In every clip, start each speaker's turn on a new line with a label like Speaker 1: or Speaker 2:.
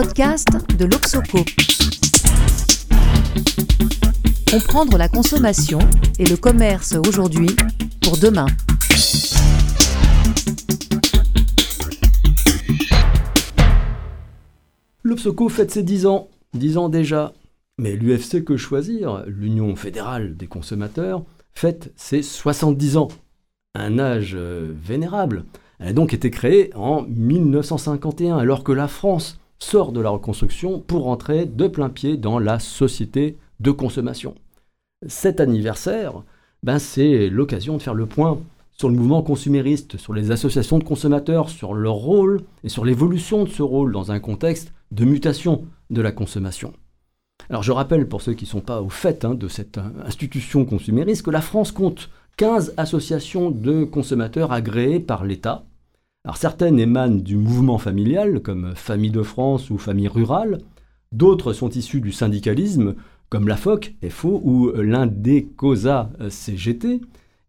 Speaker 1: podcast de l'Oxoco. Comprendre la consommation et le commerce aujourd'hui pour demain.
Speaker 2: L'Obsoco fête ses 10 ans, 10 ans déjà. Mais l'UFC Que Choisir, l'Union fédérale des consommateurs, fête ses 70 ans. Un âge euh, vénérable. Elle a donc été créée en 1951, alors que la France sort de la reconstruction pour entrer de plein pied dans la société de consommation. Cet anniversaire, ben c'est l'occasion de faire le point sur le mouvement consumériste, sur les associations de consommateurs, sur leur rôle et sur l'évolution de ce rôle dans un contexte de mutation de la consommation. Alors je rappelle pour ceux qui ne sont pas au fait hein, de cette institution consumériste que la France compte 15 associations de consommateurs agréées par l'État. Alors certaines émanent du mouvement familial, comme Famille de France ou Famille rurale. D'autres sont issues du syndicalisme, comme la FOC, FO, ou l'Indecosa CGT.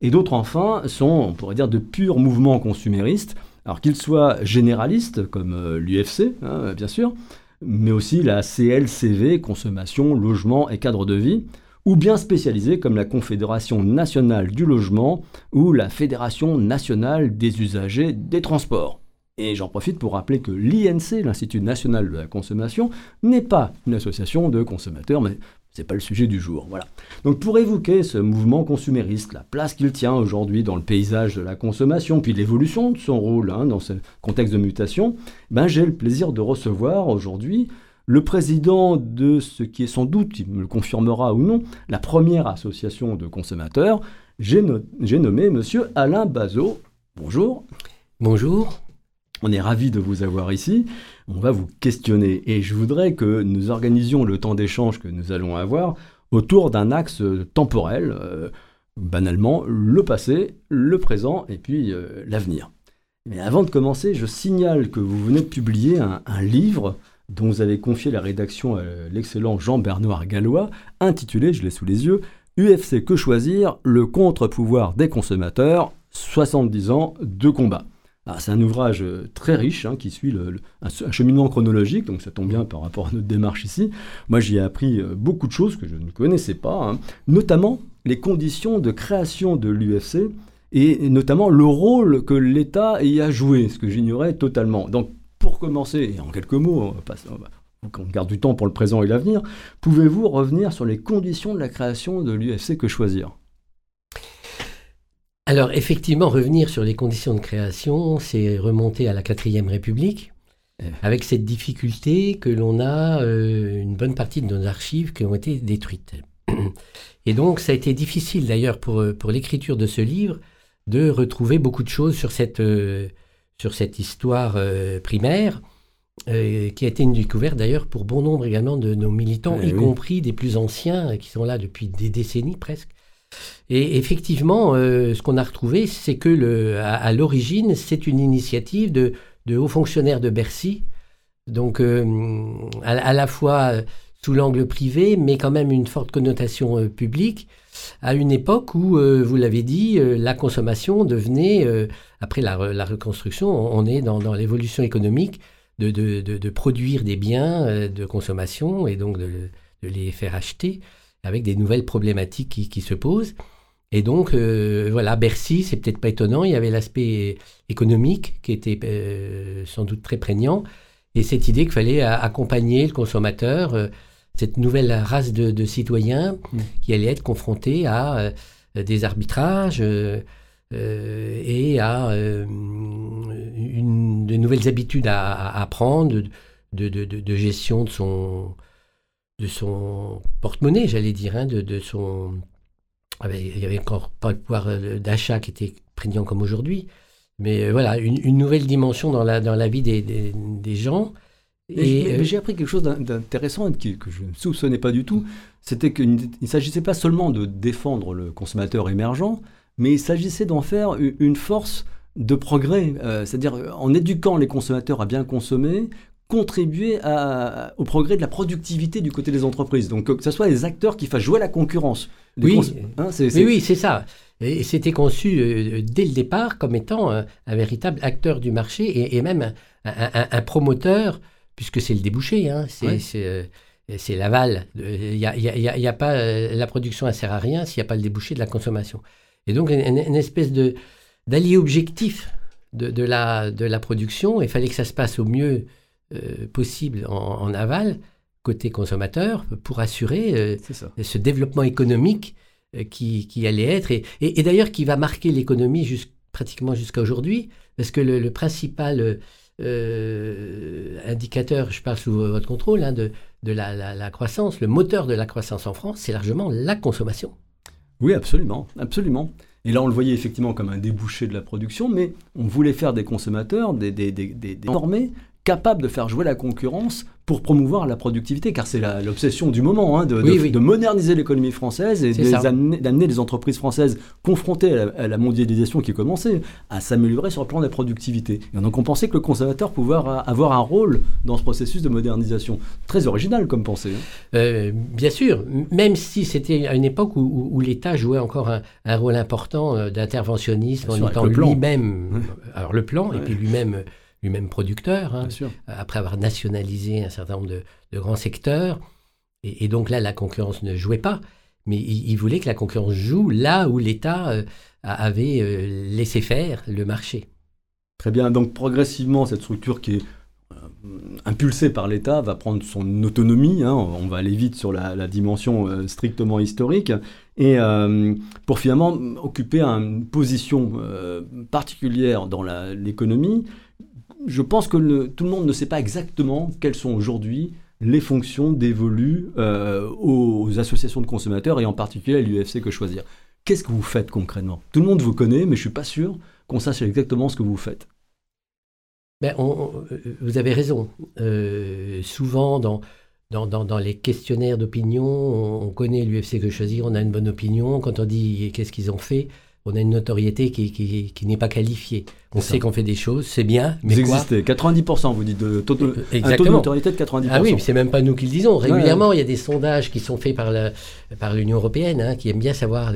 Speaker 2: Et d'autres enfin sont, on pourrait dire, de purs mouvements consuméristes, alors qu'ils soient généralistes, comme euh, l'UFC, hein, bien sûr, mais aussi la CLCV, consommation, logement et cadre de vie, ou bien spécialisés comme la Confédération nationale du logement ou la Fédération nationale des usagers des transports. Et j'en profite pour rappeler que l'INC, l'Institut national de la consommation, n'est pas une association de consommateurs, mais c'est pas le sujet du jour. Voilà. Donc pour évoquer ce mouvement consumériste, la place qu'il tient aujourd'hui dans le paysage de la consommation, puis l'évolution de son rôle hein, dans ce contexte de mutation, ben j'ai le plaisir de recevoir aujourd'hui le président de ce qui est sans doute, il me le confirmera ou non, la première association de consommateurs, j'ai nommé Monsieur Alain Bazot. Bonjour.
Speaker 3: Bonjour.
Speaker 2: On est ravi de vous avoir ici. On va vous questionner et je voudrais que nous organisions le temps d'échange que nous allons avoir autour d'un axe temporel, euh, banalement le passé, le présent et puis euh, l'avenir. Mais avant de commencer, je signale que vous venez de publier un livre dont vous avez confié la rédaction à l'excellent Jean-Bernard Gallois, intitulé, je l'ai sous les yeux, UFC Que choisir Le contre-pouvoir des consommateurs, 70 ans de combat. Ah, c'est un ouvrage très riche hein, qui suit un, cheminement chronologique, donc ça tombe bien par rapport à notre démarche ici. Moi, j'y ai appris euh, beaucoup de choses que je ne connaissais pas, hein. notamment les conditions de création de l'UFC et notamment le rôle que l'État y a joué, ce que j'ignorais totalement. Donc, pour commencer, et en quelques mots, on, garde du temps pour le présent et l'avenir, pouvez-vous revenir sur les conditions de la création de l'UFC Que Choisir?
Speaker 3: Alors effectivement, revenir sur les conditions de création, c'est remonter à la quatrième République, eh. avec cette difficulté que l'on a euh, une bonne partie de nos archives qui ont été détruites. Et donc ça a été difficile d'ailleurs pour, pour l'écriture de ce livre de retrouver beaucoup de choses sur cette, euh, sur cette histoire euh, primaire, euh, qui a été une découverte d'ailleurs pour bon nombre également de nos militants, eh y compris des plus anciens, qui sont là depuis des décennies presque. Et effectivement, euh, ce qu'on a retrouvé, c'est que le, à, l'origine, c'est une initiative de, de, hauts fonctionnaires de Bercy, donc à, la fois sous l'angle privé, mais quand même une forte connotation publique, à une époque où, vous l'avez dit, la consommation devenait après la, reconstruction, on est dans, l'évolution économique de, produire des biens euh, de consommation et donc de, les faire acheter avec des nouvelles problématiques qui, se posent. Et donc, euh, voilà, Bercy, c'est peut-être pas étonnant, il y avait l'aspect économique qui était euh, sans doute très prégnant, et cette idée qu'il fallait accompagner le consommateur, cette nouvelle race de, citoyens mmh. qui allait être confrontés à des arbitrages, euh, et à euh, une, de nouvelles habitudes à, apprendre, de, de, gestion de son, de son porte-monnaie, j'allais dire, hein, de, son... Ah ben, il n'y avait encore pas le pouvoir euh, d'achat qui était prégnant comme aujourd'hui, mais voilà, une, nouvelle dimension dans la, dans la vie des, des, gens.
Speaker 2: Et, j'ai appris quelque chose d'intéressant que je ne soupçonnais pas du tout, c'était qu'il ne s'agissait pas seulement de défendre le consommateur émergent, mais il s'agissait d'en faire une force de progrès, euh, c'est-à-dire en éduquant les consommateurs à bien consommer, contribuer au progrès de la productivité du côté des entreprises. Donc que ce soit les acteurs qui fassent jouer la concurrence.
Speaker 3: Oui, hein, oui, c'est ça. Et c'était conçu euh, dès le départ comme étant un, véritable acteur du marché et, même un, promoteur puisque c'est le débouché, hein, c'est l'aval. Il y a, pas, la production ne sert à rien s'il n'y a pas le débouché de la consommation. Et donc, une, espèce de d'allié objectif de, la, de la production. Il fallait que ça se passe au mieux possible en, aval, côté consommateur, pour assurer ce développement économique qui, qui, allait être, et, et, d'ailleurs qui va marquer l'économie pratiquement jusqu'à aujourd'hui, parce que le, principal euh, indicateur, je parle sous votre contrôle, hein, de, de la, la, croissance, le moteur de la croissance en France, c'est largement la consommation.
Speaker 2: Oui, absolument, absolument. Et là, on le voyait effectivement comme un débouché de la production, mais on voulait faire des consommateurs, des, des, des, des, des capable de faire jouer la concurrence pour promouvoir la productivité, car c'est l'obsession du moment, hein, de, de, moderniser l'économie française et d'amener les entreprises françaises confrontées à la, mondialisation qui commençait à s'améliorer sur le plan de la productivité. Et donc on pensait que le consommateur pouvait avoir un rôle dans ce processus de modernisation. Très original comme pensée. Hein.
Speaker 3: Euh, bien sûr, même si c'était à une époque où, l'État jouait encore un, rôle important euh, d'interventionnisme en étant lui-même, alors le plan, et puis lui-même lui-même producteur, hein, après avoir nationalisé un certain nombre de, grands secteurs. Et, donc là, la concurrence ne jouait pas, mais il, voulait que la concurrence joue là où l'État euh, avait euh, laissé faire le marché.
Speaker 2: Très bien, donc progressivement, cette structure qui est euh, impulsée par l'État va prendre son autonomie, hein. on va aller vite sur la, dimension strictement historique, et pour finalement occuper une position particulière dans l'économie, je pense que tout le monde ne sait pas exactement quelles sont aujourd'hui les fonctions dévolues euh, aux associations de consommateurs et en particulier à l'UFC Que Choisir. Qu'est-ce que vous faites concrètement? Tout le monde vous connaît, mais je ne suis pas sûr qu'on sache exactement ce que vous faites.
Speaker 3: Ben, vous avez raison. Euh, souvent, dans, les questionnaires d'opinion, on, connaît l'UFC Que Choisir, on a une bonne opinion. Quand on dit qu'est-ce qu'ils ont fait, on a une notoriété qui, qui, n'est pas qualifiée. On sait qu'on fait des choses, c'est bien,
Speaker 2: mais Vous existez, 90%, vous dites, de taux, de, un taux de notoriété de 90%.
Speaker 3: Ah oui, c'est même pas nous qui le disons. Régulièrement, il y a des sondages qui sont faits par, par l'Union européenne, hein, qui aiment bien savoir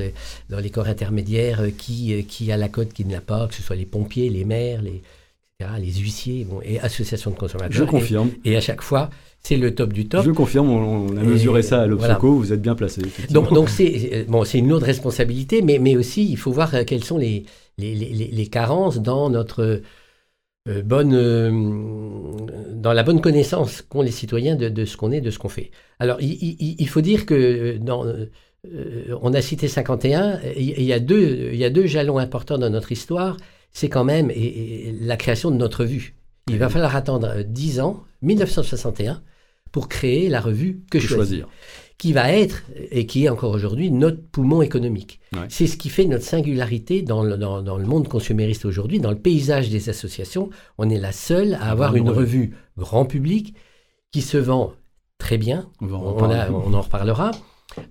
Speaker 3: dans les corps intermédiaires euh, qui, euh, qui a la cote, qui ne l'a pas, que ce soit les pompiers, les maires, les, les huissiers bon, et associations de consommateurs.
Speaker 2: Je confirme.
Speaker 3: Et, à chaque fois, c'est le top du top.
Speaker 2: Je confirme, on, a mesuré ça à l'Obsoco, vous êtes bien placé.
Speaker 3: Donc, donc c'est bon, une lourde responsabilité, mais, mais aussi il faut voir euh, quelles sont les, les, les, carences dans notre euh, bonne, euh, dans la bonne connaissance qu'ont les citoyens de, de ce qu'on est, de ce qu'on fait. Alors il, il, faut dire que dans, on a cité 51, il y a deux, il y a deux jalons importants dans notre histoire c'est quand même la création de notre revue. Il va falloir attendre 10 ans, 1961, pour créer la revue Que, choisir, qui va être, et qui est encore aujourd'hui, notre poumon économique. C'est ce qui fait notre singularité dans le, dans, le monde consumériste aujourd'hui, dans le paysage des associations. On est la seule à avoir une revue grand public qui se vend très bien. On, on en reparlera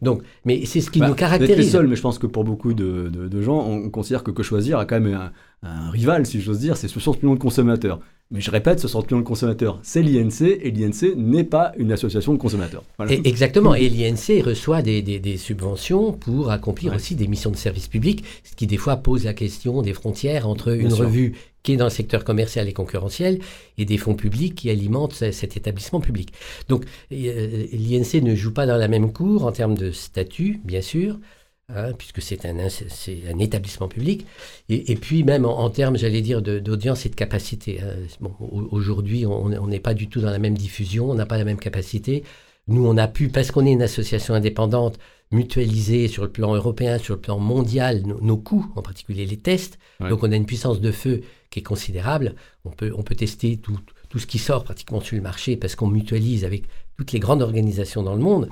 Speaker 3: donc, mais c'est ce qui bah, nous caractérise.
Speaker 2: seul, mais je pense que pour beaucoup de, gens, on considère que Que Choisir a quand même un, rival, si j'ose dire, c'est 60 millions de consommateurs. Mais je répète, 60 millions de consommateurs, c'est l'INC, et l'INC n'est pas une association de consommateurs.
Speaker 3: exactement, et l'INC reçoit des, subventions pour accomplir aussi des missions de service public, ce qui des fois pose la question des frontières entre une revue qui est dans le secteur commercial et concurrentiel, et des fonds publics qui alimentent cet établissement public. Donc euh, l'INC ne joue pas dans la même cour en termes de statut, bien sûr, hein, puisque c'est un, un, établissement public, et, puis même en, termes, j'allais dire, d'audience et de capacité. Hein. Bon, Aujourd'hui, on n'est pas du tout dans la même diffusion, on n'a pas la même capacité. Nous, on a pu, parce qu'on est une association indépendante, mutualiser sur le plan européen, sur le plan mondial, nos, coûts, en particulier les tests. Donc on a une puissance de feu qui est considérable. On peut, on peut tester tout, tout ce qui sort pratiquement sur le marché parce qu'on mutualise avec toutes les grandes organisations dans le monde.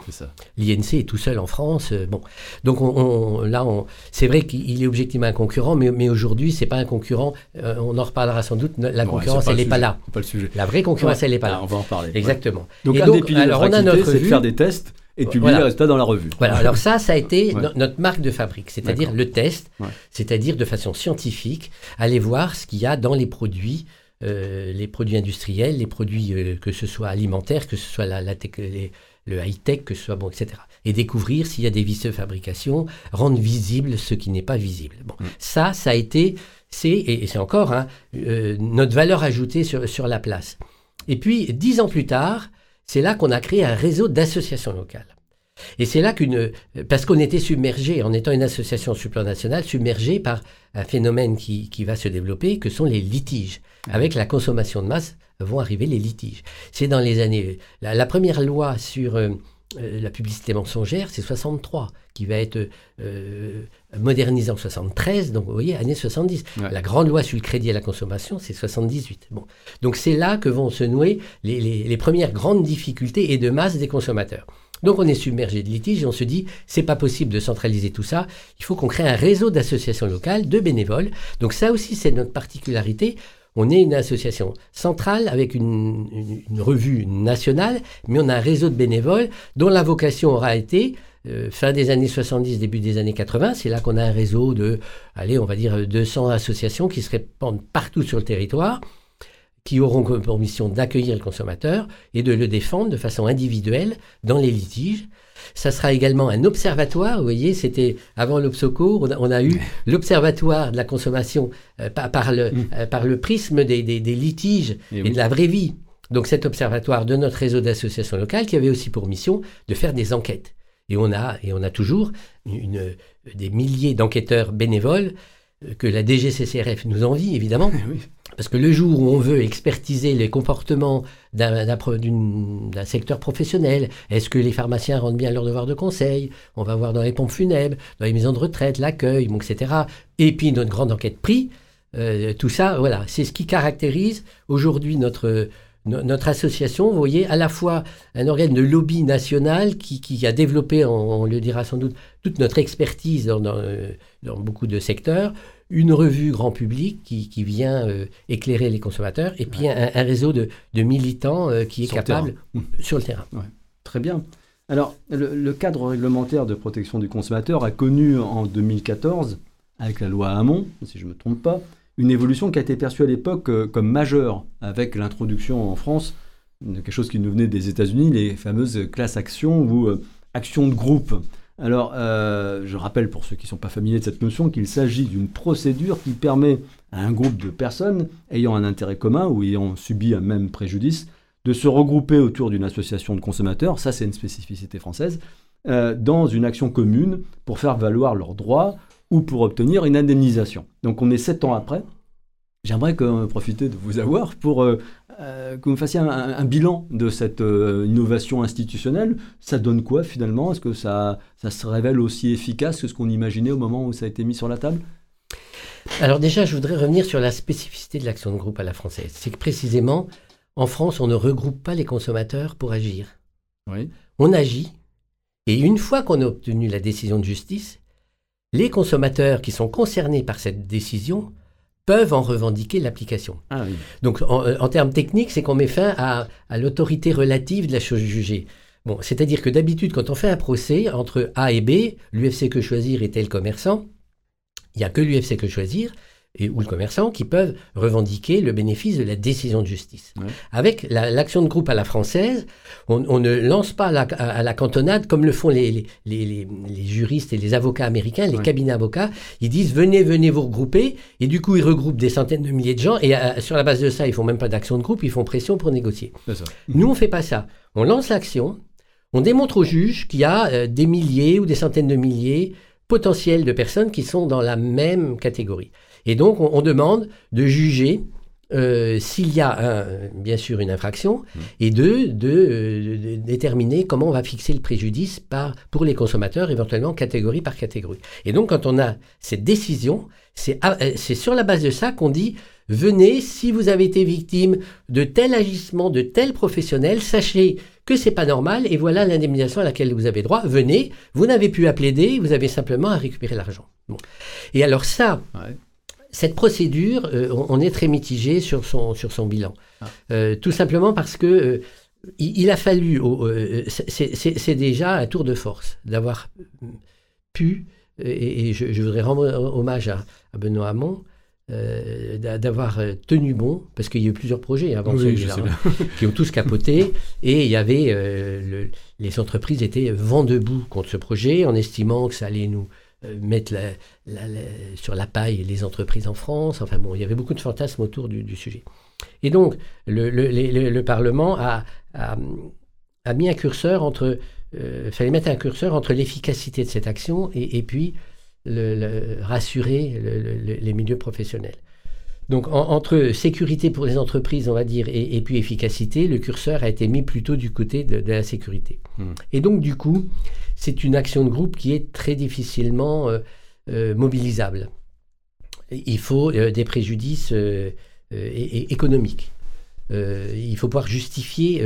Speaker 3: L'INC est tout seul en France. Euh, bon, donc on, là, c'est vrai qu'il est objectivement un concurrent, mais, mais aujourd'hui, c'est pas un concurrent. Euh, on en reparlera sans doute. La concurrence, elle n'est pas là.
Speaker 2: Pas le sujet.
Speaker 3: La vraie concurrence, elle n'est pas
Speaker 2: là. On va en parler.
Speaker 3: Exactement.
Speaker 2: Donc, un des alors, on a notre c'est de faire des tests et publier les résultats dans la revue.
Speaker 3: Voilà, alors ça, ça a été notre marque de fabrique, c'est-à-dire le test, c'est-à-dire de façon scientifique, aller voir ce qu'il y a dans les produits, euh, les produits industriels, les produits euh, que ce soit alimentaires, que ce soit la, le high-tech, que ce soit bon, etc. Et découvrir s'il y a des vices de fabrication, rendre visible ce qui n'est pas visible. Bon, mm. ça, ça a été, c'est, et c'est encore hein, euh, notre valeur ajoutée sur, sur la place. Et puis, dix ans plus tard, c'est là qu'on a créé un réseau d'associations locales. Et c'est là qu'une. Parce qu'on était submergé, en étant une association supranationale, submergé par un phénomène qui, qui, va se développer, que sont les litiges. Avec la consommation de masse vont arriver les litiges. C'est dans les années. La, première loi sur. Euh, euh, la publicité mensongère, c'est 63, qui va être euh, modernisé en 73, donc vous voyez, année 70. La grande loi sur le crédit à la consommation, c'est 78. Bon. Donc c'est là que vont se nouer les, les, premières grandes difficultés et de masse des consommateurs. Donc on est submergé de litiges et on se dit, c'est pas possible de centraliser tout ça, il faut qu'on crée un réseau d'associations locales, de bénévoles. Donc ça aussi, c'est notre particularité. On est une association centrale avec une, revue nationale, mais on a un réseau de bénévoles dont la vocation aura été, euh, fin des années 70, début des années 80, c'est là qu'on a un réseau de, allez, on va dire 200 associations qui se répandent partout sur le territoire, qui auront pour mission d'accueillir le consommateur et de le défendre de façon individuelle dans les litiges. Ça sera également un observatoire. Vous voyez, c'était avant l'Obsoco, on, a eu l'observatoire de la consommation euh, par, le, mm. euh, par, le, prisme des, litiges et, de la vraie vie. Donc cet observatoire de notre réseau d'associations locales qui avait aussi pour mission de faire des enquêtes. Et on a, et on a toujours une, des milliers d'enquêteurs bénévoles euh, que la DGCCRF nous envie, évidemment. Oui. Parce que le jour où on veut expertiser les comportements d'un secteur professionnel, est-ce que les pharmaciens rendent bien leur devoir de conseil? On va voir dans les pompes funèbres, dans les maisons de retraite, l'accueil, etc. Et puis notre grande enquête prix. Euh, tout ça, voilà, c'est ce qui caractérise aujourd'hui notre, association, vous voyez, à la fois un organe de lobby national qui, a développé, on, le dira sans doute, toute notre expertise dans, dans euh, beaucoup de secteurs, une revue grand public qui, vient euh, éclairer les consommateurs, et puis un, réseau de, militants euh, qui est capable sur le terrain.
Speaker 2: Très bien. Alors, le, cadre réglementaire de protection du consommateur a connu en 2014, avec la loi Hamon, si je ne me trompe pas, une évolution qui a été perçue à l'époque euh, comme majeure, avec l'introduction en France de quelque chose qui nous venait des États-Unis, les fameuses classes actions ou actions de groupe. Alors, euh, je rappelle pour ceux qui ne sont pas familiers de cette notion qu'il s'agit d'une procédure qui permet à un groupe de personnes ayant un intérêt commun ou ayant subi un même préjudice de se regrouper autour d'une association de consommateurs, ça c'est une spécificité française, euh, dans une action commune pour faire valoir leurs droits ou pour obtenir une indemnisation. Donc on est sept ans après, J'aimerais profiter de vous avoir pour euh, euh, que vous me fassiez un, bilan de cette euh, innovation institutionnelle. Ça donne quoi finalement? Est-ce que ça, ça se révèle aussi efficace que ce qu'on imaginait au moment où ça a été mis sur la table?
Speaker 3: Alors déjà, je voudrais revenir sur la spécificité de l'action de groupe à la française. C'est que précisément, en France, on ne regroupe pas les consommateurs pour agir.
Speaker 2: Oui.
Speaker 3: On agit, et une fois qu'on a obtenu la décision de justice, les consommateurs qui sont concernés par cette décision peuvent en revendiquer l'application.
Speaker 2: Ah
Speaker 3: Donc, euh, en, termes techniques, c'est qu'on met fin à, l'autorité relative de la chose jugée. Bon, c'est-à-dire que d'habitude, quand on fait un procès entre A et B, l'UFC que choisir est tel commerçant, il n'y a que l'UFC que choisir et, ou le commerçant qui peuvent revendiquer le bénéfice de la décision de justice. Avec l'action de groupe à la française, on, ne lance pas à, la cantonade comme le font les, les, juristes et les avocats américains, les cabinets avocats. Ils disent venez, venez vous regrouper, et du coup ils regroupent des centaines de milliers de gens, et euh, sur la base de ça, ils font même pas d'action de groupe, ils font pression pour négocier. Nous, on fait pas ça. On lance l'action, on démontre au juge qu'il y a euh, des milliers ou des centaines de milliers potentiels de personnes qui sont dans la même catégorie. Et donc, on, demande de juger euh, s'il y a, bien sûr, une infraction, mmh. et deux, de, déterminer comment on va fixer le préjudice par, pour les consommateurs, éventuellement catégorie par catégorie. Et donc, quand on a cette décision, c'est euh, sur la base de ça qu'on dit venez, si vous avez été victime de tel agissement de tel professionnel, sachez que c'est pas normal et voilà l'indemnisation à laquelle vous avez droit. Venez, vous n'avez plus à plaider, vous avez simplement à récupérer l'argent. Et alors ça, cette procédure, euh, on, est très mitigé sur son, sur son bilan. Ah. Euh, tout simplement parce que euh, il, a fallu, c'est déjà un tour de force d'avoir pu, et, je, voudrais rendre hommage à, Benoît Hamon, d'avoir tenu bon, parce qu'il y a eu plusieurs projets avant celui-là, hein, qui ont tous capoté, et il y avait, les entreprises étaient vent debout contre ce projet, en estimant que ça allait nous mettre sur la paille les entreprises en France. Enfin bon, il y avait beaucoup de fantasmes autour du, sujet. Et donc, le, Parlement a, mis un curseur entre... Il fallait mettre un curseur entre l'efficacité de cette action et, puis rassurer les milieux professionnels. Donc entre sécurité pour les entreprises, on va dire, et, puis efficacité, le curseur a été mis plutôt du côté de, la sécurité. Hmm. Et donc du coup, c'est une action de groupe qui est très difficilement euh, euh, mobilisable. Il faut euh, des préjudices économiques. il faut pouvoir justifier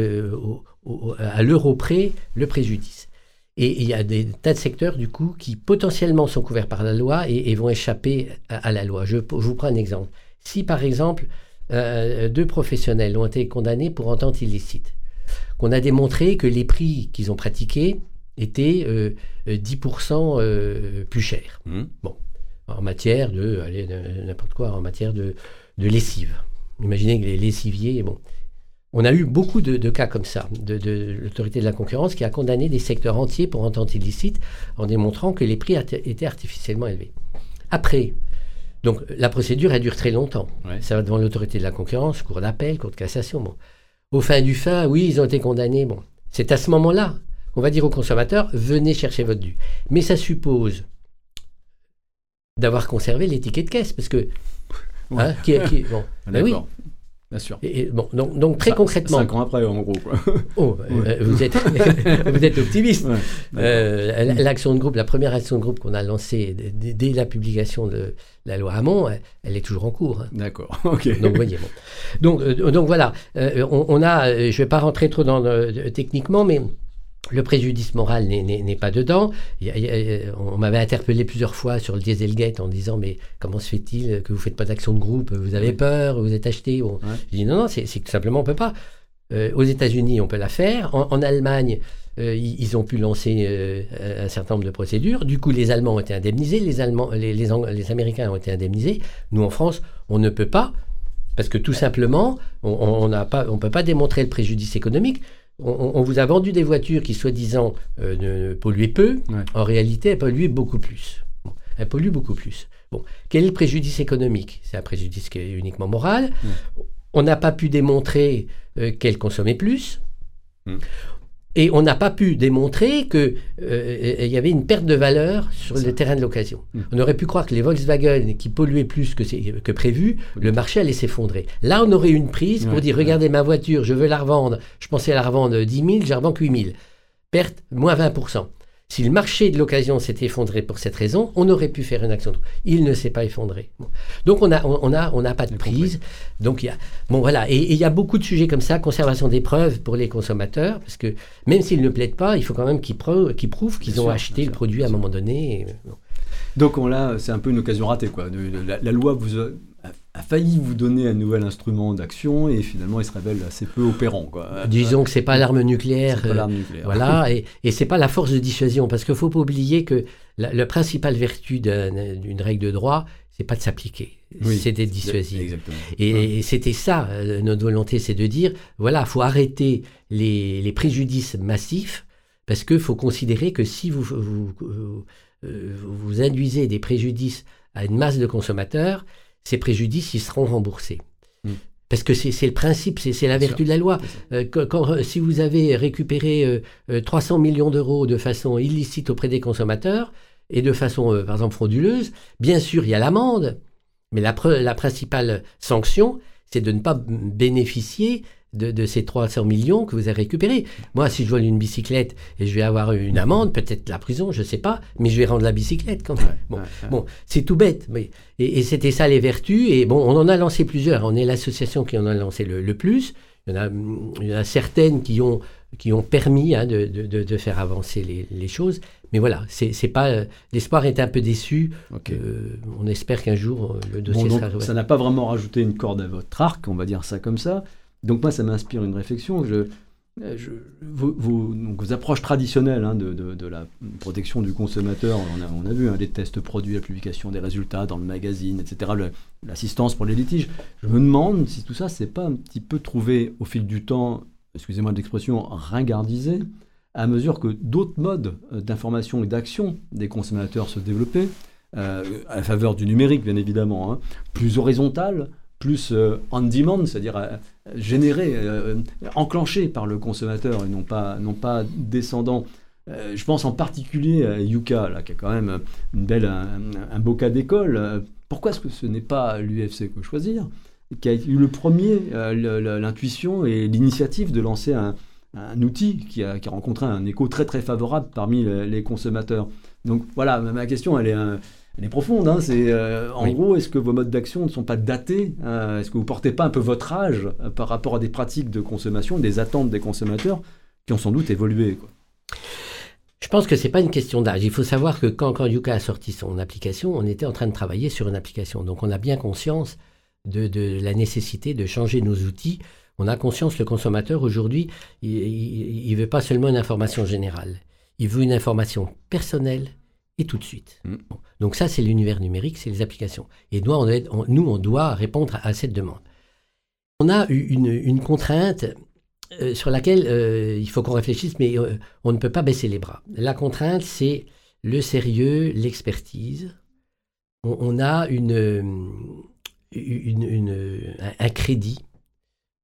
Speaker 3: à l'euro près le préjudice. Et il y a des tas de secteurs, du coup, qui potentiellement sont couverts par la loi et, vont échapper à, la loi. je, vous prends un exemple. Si par exemple deux professionnels ont été condamnés pour entente illicite, qu'on a démontré que les prix qu'ils ont pratiqués étaient 10% euh, euh, plus chers. Mmh. Bon, en matière de, allez, n'importe quoi, en matière de, lessive. Imaginez que les lessiviers, bon. On a eu beaucoup de, cas comme ça, de, de l'autorité de la concurrence qui a condamné des secteurs entiers pour entente illicite en démontrant que les prix étaient artificiellement élevés. Après, donc la procédure, elle dure très longtemps. Ça va devant l'autorité de la concurrence, cour d'appel, cour de cassation. Bon. Au fin du fin, oui, ils ont été condamnés. Bon. C'est à ce moment-là qu'on va dire aux consommateurs, venez chercher votre dû. Mais ça suppose d'avoir conservé l'étiquette de caisse, parce que... Hein, qui, bon, ben oui,
Speaker 2: Bien sûr.
Speaker 3: Et, bon, donc, donc très concrètement.
Speaker 2: Cinq ans après, en gros.
Speaker 3: Oh, euh, vous, êtes, vous êtes optimiste. Euh, l'action de groupe, la première action de groupe qu'on a lancée dès, la publication de la loi Hamon, elle, est toujours en cours. Hein.
Speaker 2: D'accord. Ok.
Speaker 3: Donc, voyez, bon. donc, euh, donc voilà, on, on, a, je ne vais pas rentrer trop dans techniquement, mais le préjudice moral n'est pas dedans. on m'avait interpellé plusieurs fois sur le Dieselgate en disant Mais comment se fait-il que vous ne faites pas d'action de groupe? Vous avez peur? Vous êtes acheté? Je dis Non, non, c'est que simplement on ne peut pas. Euh, aux États-Unis, on peut la faire. En, Allemagne, euh, ils, ont pu lancer euh, un certain nombre de procédures. Du coup, les Allemands ont été indemnisés, les, Allemands, les, les, Américains ont été indemnisés. Nous, en France, on ne peut pas, parce que tout simplement, on ne peut pas démontrer le préjudice économique on, vous a vendu des voitures qui, soi-disant, euh, ne polluaient peu. En réalité, elles polluent beaucoup plus. elles polluent beaucoup plus. Bon. Quel est le préjudice économique? C'est un préjudice qui est uniquement moral. On n'a pas pu démontrer euh, qu'elles consommaient plus. Mm. Et on n'a pas pu démontrer qu'il euh, y avait une perte de valeur sur le terrain de l'occasion. Mm. On aurait pu croire que les Volkswagen qui polluaient plus que, que prévu, le marché allait s'effondrer. Là, on aurait eu une prise pour dire, regardez ma voiture, je veux la revendre, je pensais la revendre 10 000, je la revends 8 000. Perte, moins 20 si le marché de l'occasion s'est effondré pour cette raison, on aurait pu faire une action. Il ne s'est pas effondré. Donc on n'a on a, on a pas de prise. Donc il y a, bon voilà, et il y a beaucoup de sujets comme ça, conservation des preuves pour les consommateurs, parce que même s'ils ne plaident pas, il faut quand même qu'ils prouvent qu'ils ont acheté le produit à un moment donné.
Speaker 2: Donc on l'a, c'est un peu une occasion ratée quoi. La, la loi vous a a failli vous donner un nouvel instrument d'action et finalement il se révèle assez peu opérant. Quoi.
Speaker 3: Disons que c'est pas l'arme nucléaire. Pas l'arme nucléaire. voilà, et, et c'est pas la force de dissuasion parce qu'il faut pas oublier que la, principale vertu d'une règle de droit, c'est pas de s'appliquer, c'est d'être dissuasif. Et, c'était ça euh, notre volonté, c'est de dire voilà, faut arrêter les, les préjudices massifs parce qu'il faut considérer que si vous vous, vous, euh, vous induisez des préjudices à une masse de consommateurs, ces préjudices, ils seront remboursés. Hmm. Parce que c'est le principe, c'est la vertu de la loi. Euh, quand, euh, si vous avez récupéré 300 euh, millions d'euros de façon illicite auprès des consommateurs et de façon, par exemple, frauduleuse, bien sûr, il y a l'amende, mais la, la principale sanction, c'est de ne pas bénéficier de, ces 300 millions que vous avez récupérés. Moi, si je vole une bicyclette et je vais avoir une amende, peut-être la prison, je ne sais pas, mais je vais rendre la bicyclette quand même. bon, bon c'est tout bête. Mais, et, c'était ça les vertus. Et bon, on en a lancé plusieurs. On est l'association qui en a lancé le, plus. Il y, en a, il y, en a, certaines qui ont, qui ont permis hein, de, de, de, faire avancer les, les, choses. Mais voilà, c'est pas l'espoir est un peu déçu. Euh, on espère qu'un jour euh, le dossier
Speaker 2: bon,
Speaker 3: sera.
Speaker 2: Ça n'a pas vraiment rajouté une corde à votre arc, on va dire ça comme ça. Donc moi, ça m'inspire une réflexion. Je, je, vos, approches traditionnelles hein, de, la protection du consommateur, on a, a vu hein, les tests produits, la publication des résultats dans le magazine, etc., l'assistance pour les litiges. Je me demande si tout ça, c'est pas un petit peu trouvé au fil du temps, excusez-moi l'expression, ringardisé, à mesure que d'autres modes d'information et d'action des consommateurs se développaient, à la faveur du numérique bien évidemment, hein, plus horizontal, plus on-demand, c'est-à-dire généré, enclenché par le consommateur et non pas, non pas descendant euh, je pense en particulier à Yuka, là, qui a quand même une belle, un, beau cas d'école. Euh, pourquoi est-ce que ce n'est pas l'UFC que choisir qui a eu le premier euh, l'intuition et l'initiative de lancer un, outil qui a, rencontré un écho très très favorable parmi les, consommateurs? Donc voilà, ma question elle est, elle est profonde. Hein. c'est en gros, est-ce que vos modes d'action ne sont pas datés Est-ce que vous portez pas un peu votre âge par rapport à des pratiques de consommation, des attentes des consommateurs qui ont sans doute évolué
Speaker 3: je pense que ce n'est pas une question d'âge. Il faut savoir que quand, quand, Yuka a sorti son application, on était en train de travailler sur une application. Donc on a bien conscience de, la nécessité de changer nos outils. On a conscience, le consommateur aujourd'hui, il ne veut pas seulement une information générale. Il veut une information personnelle et tout de suite. Mm. Donc ça, c'est l'univers numérique, c'est les applications. Et nous, on, doit répondre à, cette demande. On a une, une contrainte euh, sur laquelle euh, il faut qu'on réfléchisse, mais euh, on ne peut pas baisser les bras. La contrainte, c'est le sérieux, l'expertise. On, a un crédit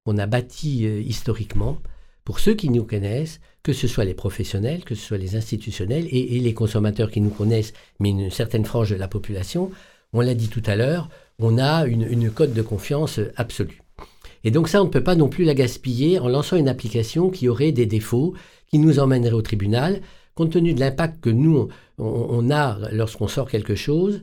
Speaker 3: qu'on a bâti historiquement pour ceux qui nous connaissent, que ce soit les professionnels, que ce soit les institutionnels et, les consommateurs qui nous connaissent, mais une certaine frange de la population. On l'a dit tout à l'heure, on a une, cote de confiance absolue. Et donc ça, on ne peut pas non plus la gaspiller en lançant une application qui aurait des défauts, qui nous emmènerait au tribunal. Compte tenu de l'impact que nous, on, a lorsqu'on sort quelque chose,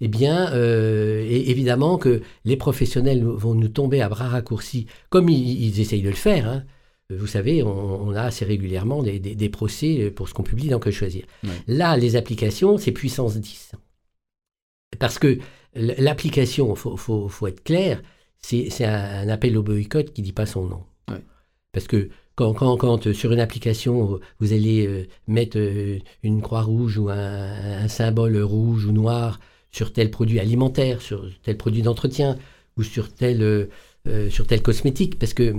Speaker 3: eh bien, euh, évidemment que les professionnels vont nous tomber à bras raccourcis, comme ils, essayent de le faire. Hein. Vous savez, on, a assez régulièrement des, procès pour ce qu'on publie dans Que Choisir. Là, les applications, c'est puissance 10. Parce que l'application, il faut, faut, être clair, c'est un, appel au boycott qui ne dit pas son nom. Parce que quand, quand, euh, sur une application, vous allez euh, mettre euh, une croix rouge ou un, symbole rouge ou noir sur tel produit alimentaire, sur tel produit d'entretien ou sur tel, sur tel cosmétique, parce que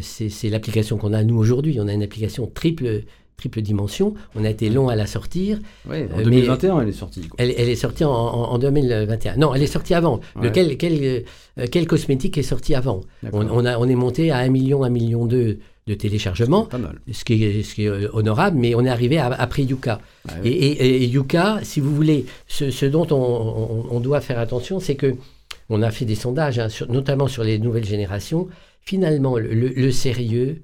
Speaker 3: c'est l'application qu'on a nous aujourd'hui. On a une application triple triple dimension. On a été long à la sortir.
Speaker 2: Oui, en 2021, elle est sortie.
Speaker 3: Elle, est sortie en, 2021. Non, elle est sortie avant. quel, quel, euh, quel, cosmétique est sorti avant on, a, on est monté à 1 million, 1 million 2 de téléchargements, Ce, qui est, ce qui est euh, honorable, mais on est arrivé après Yuka. et, Yuka, si vous voulez, ce, dont on, doit faire attention, c'est que on a fait des sondages, hein, notamment sur les nouvelles générations. Finalement, le sérieux,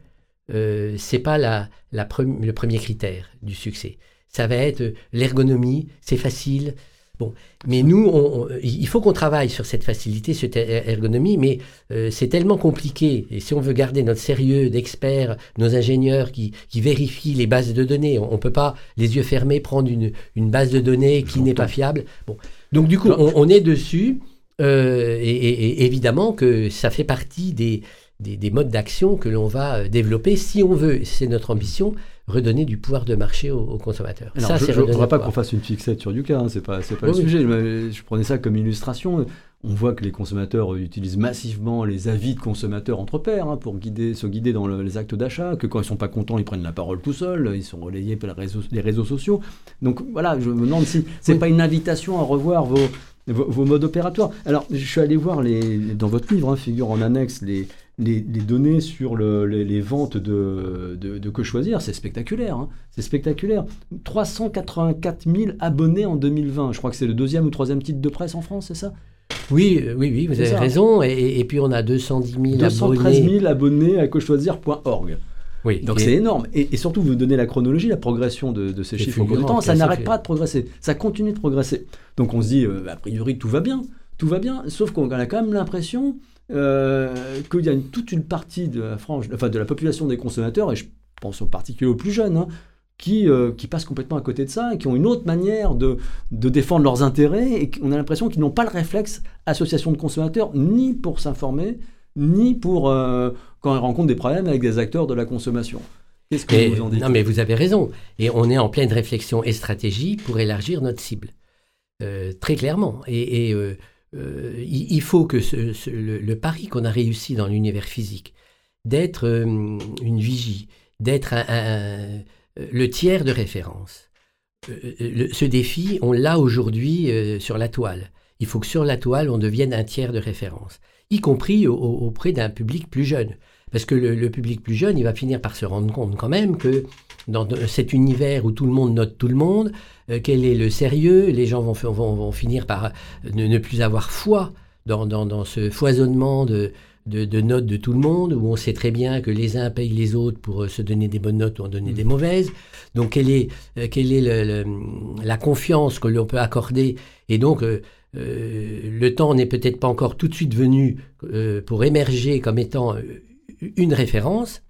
Speaker 3: euh, c'est pas la, le premier critère du succès. Ça va être euh, l'ergonomie, c'est facile. Bon, mais nous, il faut qu'on travaille sur cette facilité, cette er-, ergonomie, mais euh, c'est tellement compliqué. Et si on veut garder notre sérieux d'experts, nos ingénieurs qui, vérifient les bases de données, on ne peut pas, les yeux fermés, prendre une, base de données qui n'est pas fiable. Bon. Donc du coup, on, est dessus, et, évidemment que ça fait partie des, des, modes d'action que l'on va euh, développer si on veut, c'est notre ambition, redonner du pouvoir de marché aux, consommateurs.
Speaker 2: ça, je ne voudrais pas qu'on fasse une fixette sur Yuka, hein, c'est pas, pas le sujet. Je prenais ça comme illustration. On voit que les consommateurs utilisent massivement les avis de consommateurs entre pairs hein, pour guider, se guider dans les actes d'achat, que quand ils sont pas contents, ils prennent la parole tout seuls, ils sont relayés par les réseaux, les réseaux sociaux. Donc voilà, je me demande si c'est n'est pas une invitation à revoir vos, vos, modes opératoires. Alors, je suis allé voir les, dans votre livre, hein, figure en annexe les, les, données sur les, ventes de, de, Que Choisir, c'est spectaculaire. Hein. c'est spectaculaire. 384 000 abonnés en 2020. Je crois que c'est le deuxième ou troisième titre de presse en France, c'est ça?
Speaker 3: Oui, euh, oui, oui, vous avez raison. Et, puis on a 210 000 213
Speaker 1: 000 abonnés, à quechoisir.org. Oui, Donc c'est énorme. Et, surtout, vous donnez la chronologie, la progression de, ces chiffres au temps. Ça n'arrête pas de progresser. Ça continue de progresser. Donc on se dit, euh, a priori, tout va bien. Tout va bien. Sauf qu'on a quand même l'impression euh, qu'il y a toute une partie de la, frange, enfin, de la population des consommateurs, et je pense en particulier aux plus jeunes, hein, qui, euh, qui, passent complètement à côté de ça et qui ont une autre manière de, de défendre leurs intérêts et on a l'impression qu'ils n'ont pas le réflexe association de consommateurs ni pour s'informer ni pour euh, quand ils rencontrent des problèmes avec des acteurs de la consommation.
Speaker 3: Qu'est-ce que vous en dites Non mais vous avez raison et on est en pleine réflexion et stratégie pour élargir notre cible très clairement et, et euh, il, faut que le, pari qu'on a réussi dans l'univers physique, d'être euh, une vigie, d'être un, le tiers de référence. ce défi, on l'a aujourd'hui sur la toile. Il faut que sur la toile, on devienne un tiers de référence, y compris auprès d'un public plus jeune. Parce que le, public plus jeune, il va finir par se rendre compte quand même que dans cet univers où tout le monde note tout le monde, euh, quel est le sérieux, les gens vont, vont, finir par ne, plus avoir foi dans, ce foisonnement de, de, notes de tout le monde, où on sait très bien que les uns payent les autres pour euh, se donner des bonnes notes ou en donner des mmh. mauvaises. Donc quelle est, euh, quelle est la confiance que l'on peut accorder? Et donc le temps n'est peut-être pas encore tout de suite venu pour émerger comme étant une référence,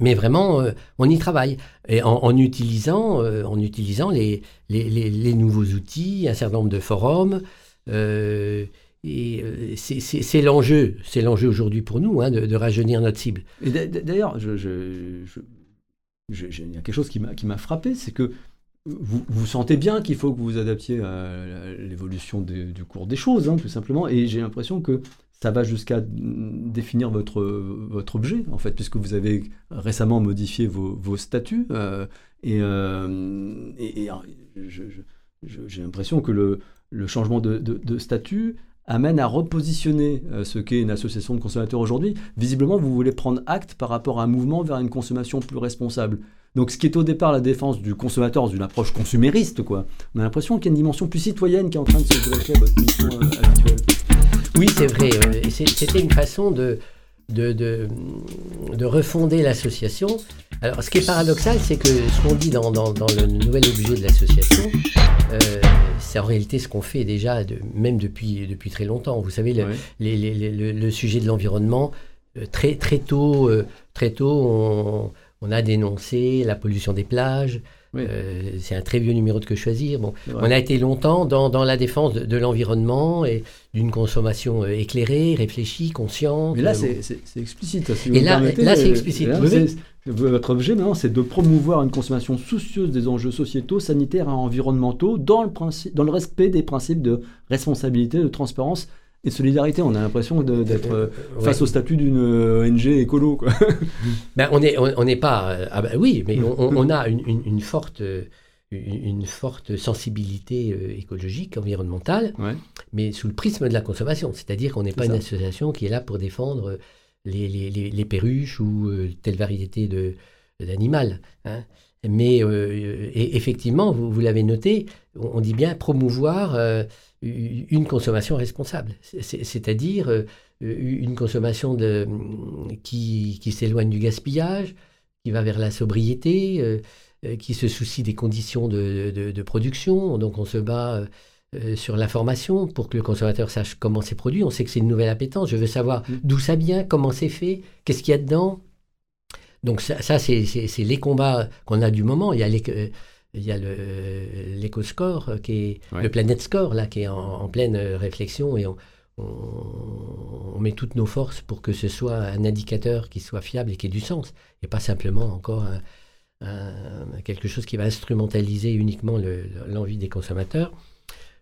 Speaker 3: mais vraiment, euh, on y travaille. Et en, utilisant, euh, en utilisant les, les, nouveaux outils, un certain nombre de forums. Euh, et c'est l'enjeu, c'est l'enjeu aujourd'hui pour nous, hein, de, rajeunir notre cible.
Speaker 2: D'ailleurs, il y a quelque chose qui m'a frappé, c'est que vous, vous sentez bien qu'il faut que vous vous adaptiez à l'évolution du cours des choses, hein, tout simplement. Et j'ai l'impression que ça va jusqu'à définir votre, votre objet, en fait, puisque vous avez récemment modifié vos, statuts. Euh, et, euh, j'ai l'impression que le, le changement de, statut amène à repositionner euh, ce qu'est une association de consommateurs aujourd'hui. Visiblement, vous voulez prendre acte par rapport à un mouvement vers une consommation plus responsable. Donc, ce qui est au départ la défense du consommateur dans une approche consumériste, quoi. On a l'impression qu'il y a une dimension plus citoyenne qui est en train de se développer à votre mission actuelle.
Speaker 3: Oui, c'est vrai. C'était une façon de, de, de, refonder l'association. Alors, ce qui est paradoxal, c'est que ce qu'on dit dans, dans, le nouvel objet de l'association, euh, c'est en réalité ce qu'on fait déjà, de, même depuis, depuis très longtemps. Vous savez, le, le, sujet de l'environnement, euh, très, très tôt, euh, très tôt on, on, a dénoncé la pollution des plages, euh, c'est un très vieux numéro de Que Choisir. Bon, on a été longtemps dans, dans la défense de, l'environnement et d'une consommation euh, éclairée, réfléchie, consciente.
Speaker 2: Mais là, c'est explicite.
Speaker 3: et là, là c'est explicite.
Speaker 2: votre objet maintenant, c'est de promouvoir une consommation soucieuse des enjeux sociétaux, sanitaires et environnementaux dans le, principe, dans le respect des principes de responsabilité, de transparence et de solidarité. On a l'impression d'être euh, face au statut d'une ONG écolo. Quoi.
Speaker 3: ben, on n'est on, pas. Euh, ah ben oui, mais on, a une, une, forte. Une forte sensibilité euh, écologique, environnementale, mais sous le prisme de la consommation. C'est-à-dire qu'on n'est pas une association qui est là pour défendre les, les, les, perruches ou telle variété d'animal. Hein. Mais effectivement, vous, vous l'avez noté, on, dit bien promouvoir une consommation responsable, c'est-à-dire euh, une consommation de, qui, qui s'éloigne du gaspillage, qui va vers la sobriété, euh, euh, qui se soucie des conditions de, de, production. Donc on se bat sur l'information pour que le consommateur sache comment c'est produit. On sait que c'est une nouvelle appétence. Je veux savoir mmh. d'où ça vient, comment c'est fait, qu'est-ce qu'il y a dedans. Donc ça, ça c'est les combats qu'on a du moment. Il y a les, il y a l'éco-score, qui est le Planet Score, là, qui est en, pleine réflexion et on, on, met toutes nos forces pour que ce soit un indicateur qui soit fiable et qui ait du sens, et pas simplement encore quelque chose qui va instrumentaliser uniquement l'envie des consommateurs.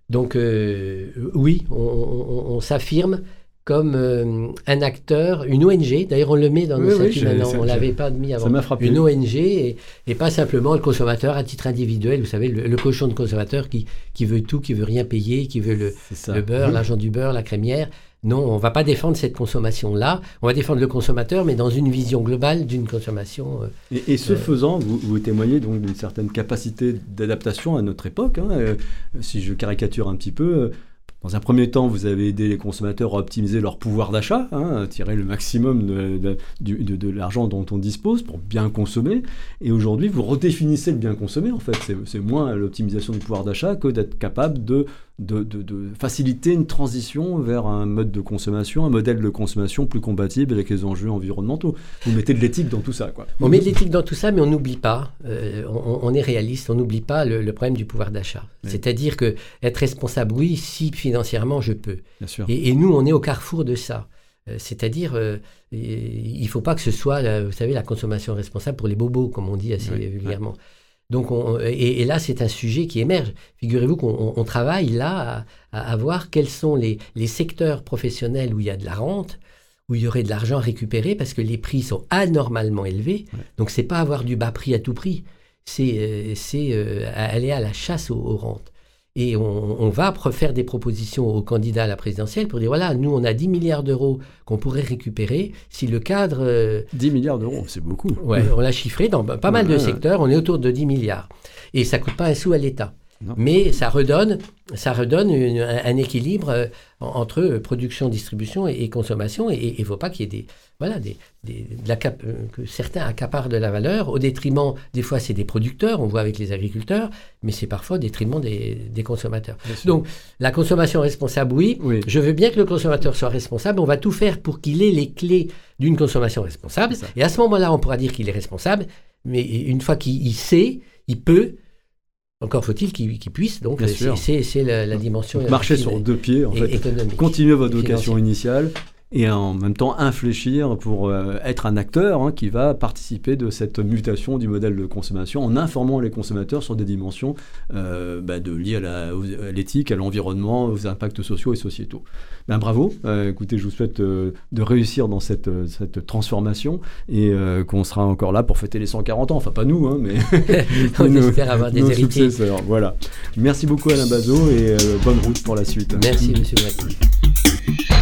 Speaker 3: Donc euh, oui, on s'affirme comme euh, un acteur, une ONG. D'ailleurs, on le met dans nos statuts maintenant. On ne l'avait pas mis avant. Une ONG et, pas simplement le consommateur à titre individuel. Vous savez, le, cochon de consommateur qui, qui veut tout, qui veut rien payer, qui veut le, le beurre, l'argent du beurre, la crémière. Non, on ne va pas défendre cette consommation-là. On va défendre le consommateur, mais dans une vision globale d'une consommation.
Speaker 2: Euh, et, ce euh, faisant, vous, vous, témoignez donc d'une certaine capacité d'adaptation à notre époque. Hein. si je caricature un petit peu, dans un premier temps, vous avez aidé les consommateurs à optimiser leur pouvoir d'achat, hein, à tirer le maximum de, de, l'argent dont on dispose pour bien consommer. Et aujourd'hui, vous redéfinissez le bien consommer, en fait. C'est moins l'optimisation du pouvoir d'achat que d'être capable de de, faciliter une transition vers un mode de consommation, un modèle de consommation plus compatible avec les enjeux environnementaux. Vous mettez de l'éthique dans tout ça. Quoi.
Speaker 3: On met de l'éthique dans tout ça, mais on n'oublie pas, euh, on, est réaliste, on n'oublie pas le, problème du pouvoir d'achat. C'est-à-dire que être responsable, oui, si financièrement je peux. Bien sûr. Et, nous, on est au carrefour de ça. Euh, c'est-à-dire, euh, il ne faut pas que ce soit, vous savez, la consommation responsable pour les bobos, comme on dit assez vulgairement. Donc et, là, c'est un sujet qui émerge. Figurez-vous qu'on travaille là à, voir quels sont les, secteurs professionnels où il y a de la rente, où il y aurait de l'argent récupéré parce que les prix sont anormalement élevés. Donc, Donc, c'est pas avoir du bas prix à tout prix. c'est aller à la chasse aux rentes. Et on, va faire des propositions aux candidats à la présidentielle pour dire voilà, nous, on a 10 milliards d'euros qu'on pourrait récupérer si le cadre.
Speaker 2: 10 euh, milliards d'euros, c'est beaucoup.
Speaker 3: Ouais, on l'a chiffré dans pas mal de secteurs, on est autour de 10 milliards. Et ça ne coûte pas un sou à l'État. Mais ça redonne, ça redonne un, équilibre euh, entre production, distribution et, consommation. Et il ne faut pas qu'il y ait des, voilà, des, des la cap, euh, que certains accaparent de la valeur au détriment, des fois c'est des producteurs, on voit avec les agriculteurs, mais c'est parfois au détriment des, des consommateurs. Donc la consommation responsable, oui, Je veux bien que le consommateur soit responsable. On va tout faire pour qu'il ait les clés d'une consommation responsable. Et à ce moment-là, on pourra dire qu'il est responsable. Mais une fois qu'il sait, il peut encore faut-il qu'il puisse, donc c'est la, la, dimension.
Speaker 2: marcher sur deux pieds, en fait. Continuer votre vocation initiale et en même temps infléchir pour euh, être un acteur hein, qui va participer de cette mutation du modèle de consommation en informant les consommateurs sur des dimensions euh, bah, de, liées à l'éthique, à l'environnement, aux impacts sociaux et sociétaux. Ben, bravo, euh, écoutez, je vous souhaite de réussir dans cette, cette transformation et qu'on sera encore là pour fêter les 140 ans, enfin pas nous, hein, mais
Speaker 3: on espère avoir des héritiers.
Speaker 2: Voilà. Merci beaucoup Alain Bazot et bonne route pour la suite.
Speaker 3: Merci Monsieur Mathieu.